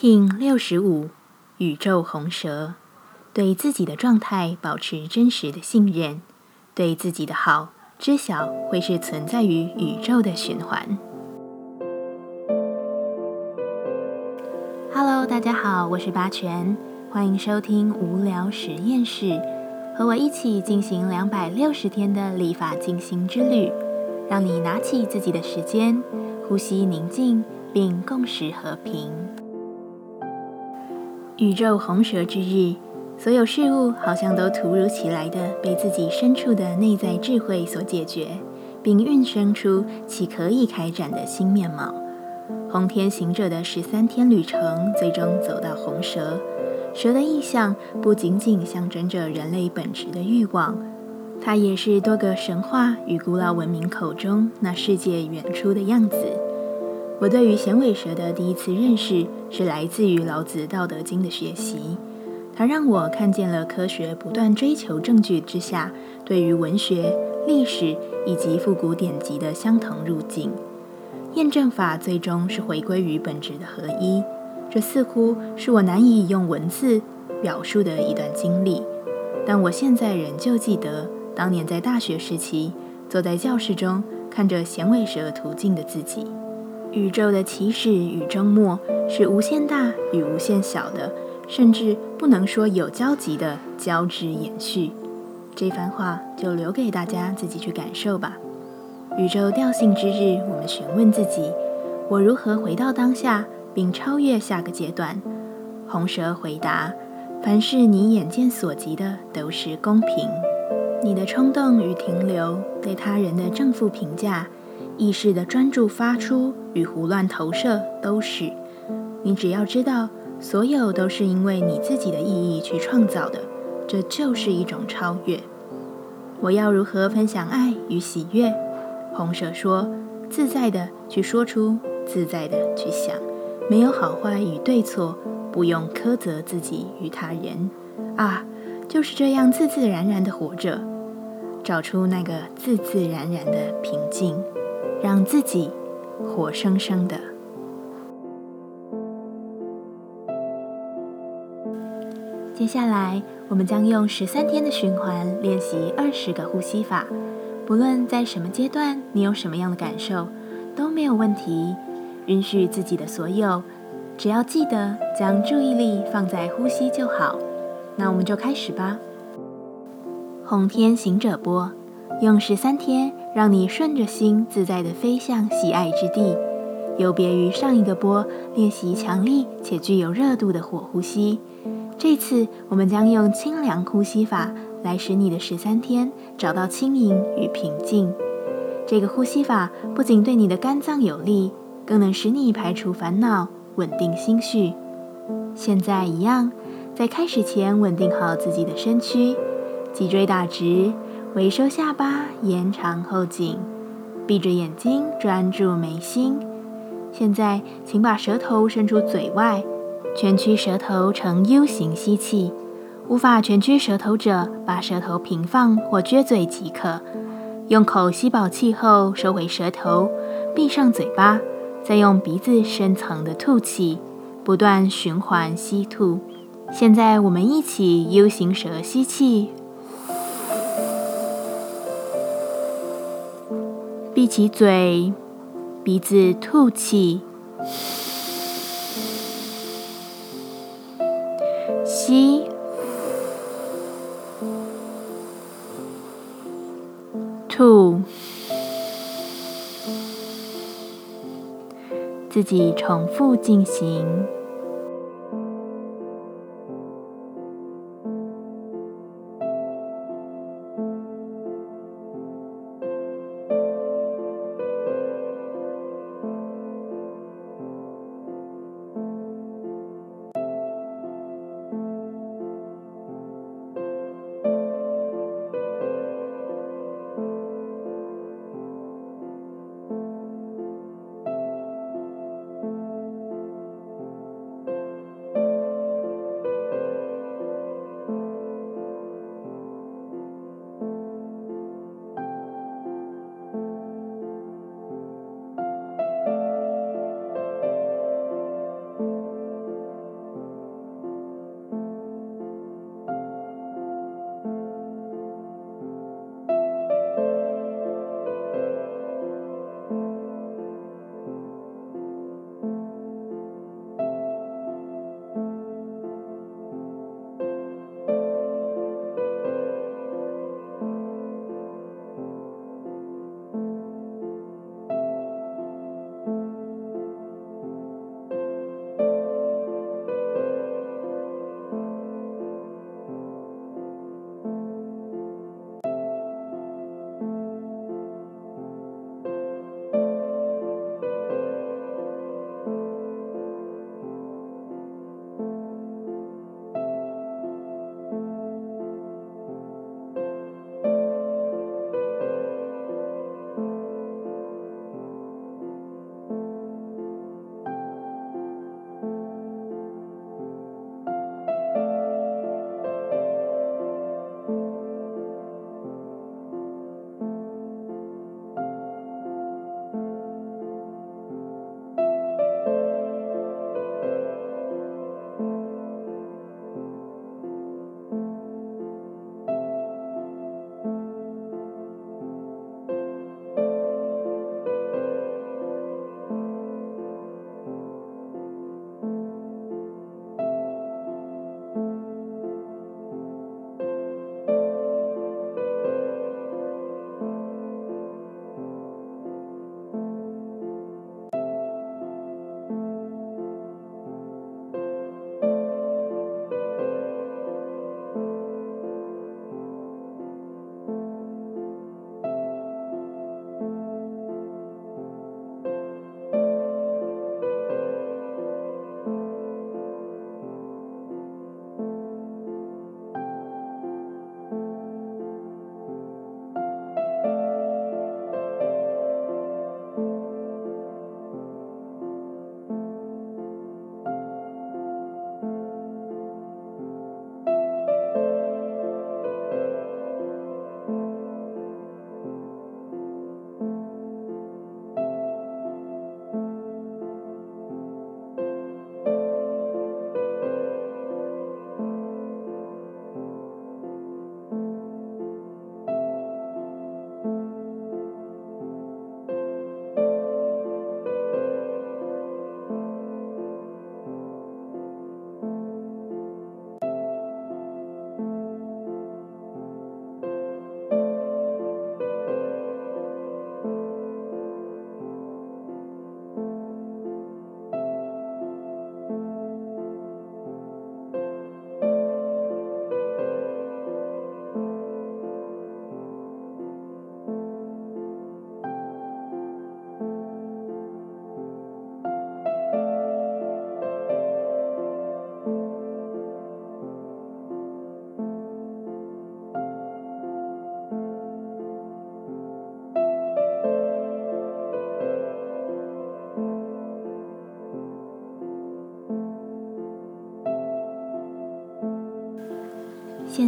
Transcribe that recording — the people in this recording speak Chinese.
King 六十五，宇宙红蛇，对自己的状态保持真实的信任，对自己的好知晓会是存在于宇宙的循环。Hello，大家好，我是八全，欢迎收听无聊实验室，和我一起进行两百六十天的立法进行之旅，让你拿起自己的时间，呼吸宁静，并共识和平。宇宙红蛇之日，所有事物好像都突如其来的被自己深处的内在智慧所解决，并孕生出其可以开展的新面貌。红天行者的十三天旅程，最终走到红蛇。蛇的意象不仅仅象征着人类本质的欲望，它也是多个神话与古老文明口中那世界远出的样子。我对于衔尾蛇的第一次认识，是来自于老子《道德经》的学习。它让我看见了科学不断追求证据之下，对于文学、历史以及复古典籍的相同路径。验证法最终是回归于本质的合一。这似乎是我难以用文字表述的一段经历，但我现在仍旧记得当年在大学时期，坐在教室中看着衔尾蛇途径的自己。宇宙的起始与终末是无限大与无限小的，甚至不能说有交集的交织延续。这番话就留给大家自己去感受吧。宇宙调性之日，我们询问自己：我如何回到当下，并超越下个阶段？红蛇回答：凡是你眼见所及的，都是公平。你的冲动与停留，对他人的正负评价。意识的专注发出与胡乱投射都是，你只要知道，所有都是因为你自己的意义去创造的，这就是一种超越。我要如何分享爱与喜悦？红蛇说：自在的去说出，自在的去想，没有好坏与对错，不用苛责自己与他人。啊，就是这样自自然然的活着，找出那个自自然然的平静。让自己活生生的。接下来，我们将用十三天的循环练习二十个呼吸法。不论在什么阶段，你有什么样的感受，都没有问题。允许自己的所有，只要记得将注意力放在呼吸就好。那我们就开始吧。红天行者波，用十三天。让你顺着心自在地飞向喜爱之地，有别于上一个波练习强力且具有热度的火呼吸。这次我们将用清凉呼吸法来使你的十三天找到轻盈与平静。这个呼吸法不仅对你的肝脏有利，更能使你排除烦恼，稳定心绪。现在一样，在开始前稳定好自己的身躯，脊椎打直。回收下巴，延长后颈，闭着眼睛专注眉心。现在，请把舌头伸出嘴外，蜷曲舌头呈 U 型吸气。无法蜷曲舌头者，把舌头平放或撅嘴即可。用口吸饱气后，收回舌头，闭上嘴巴，再用鼻子深层的吐气，不断循环吸吐。现在，我们一起 U 型舌吸气。闭起嘴，鼻子吐气，吸，吐，自己重复进行。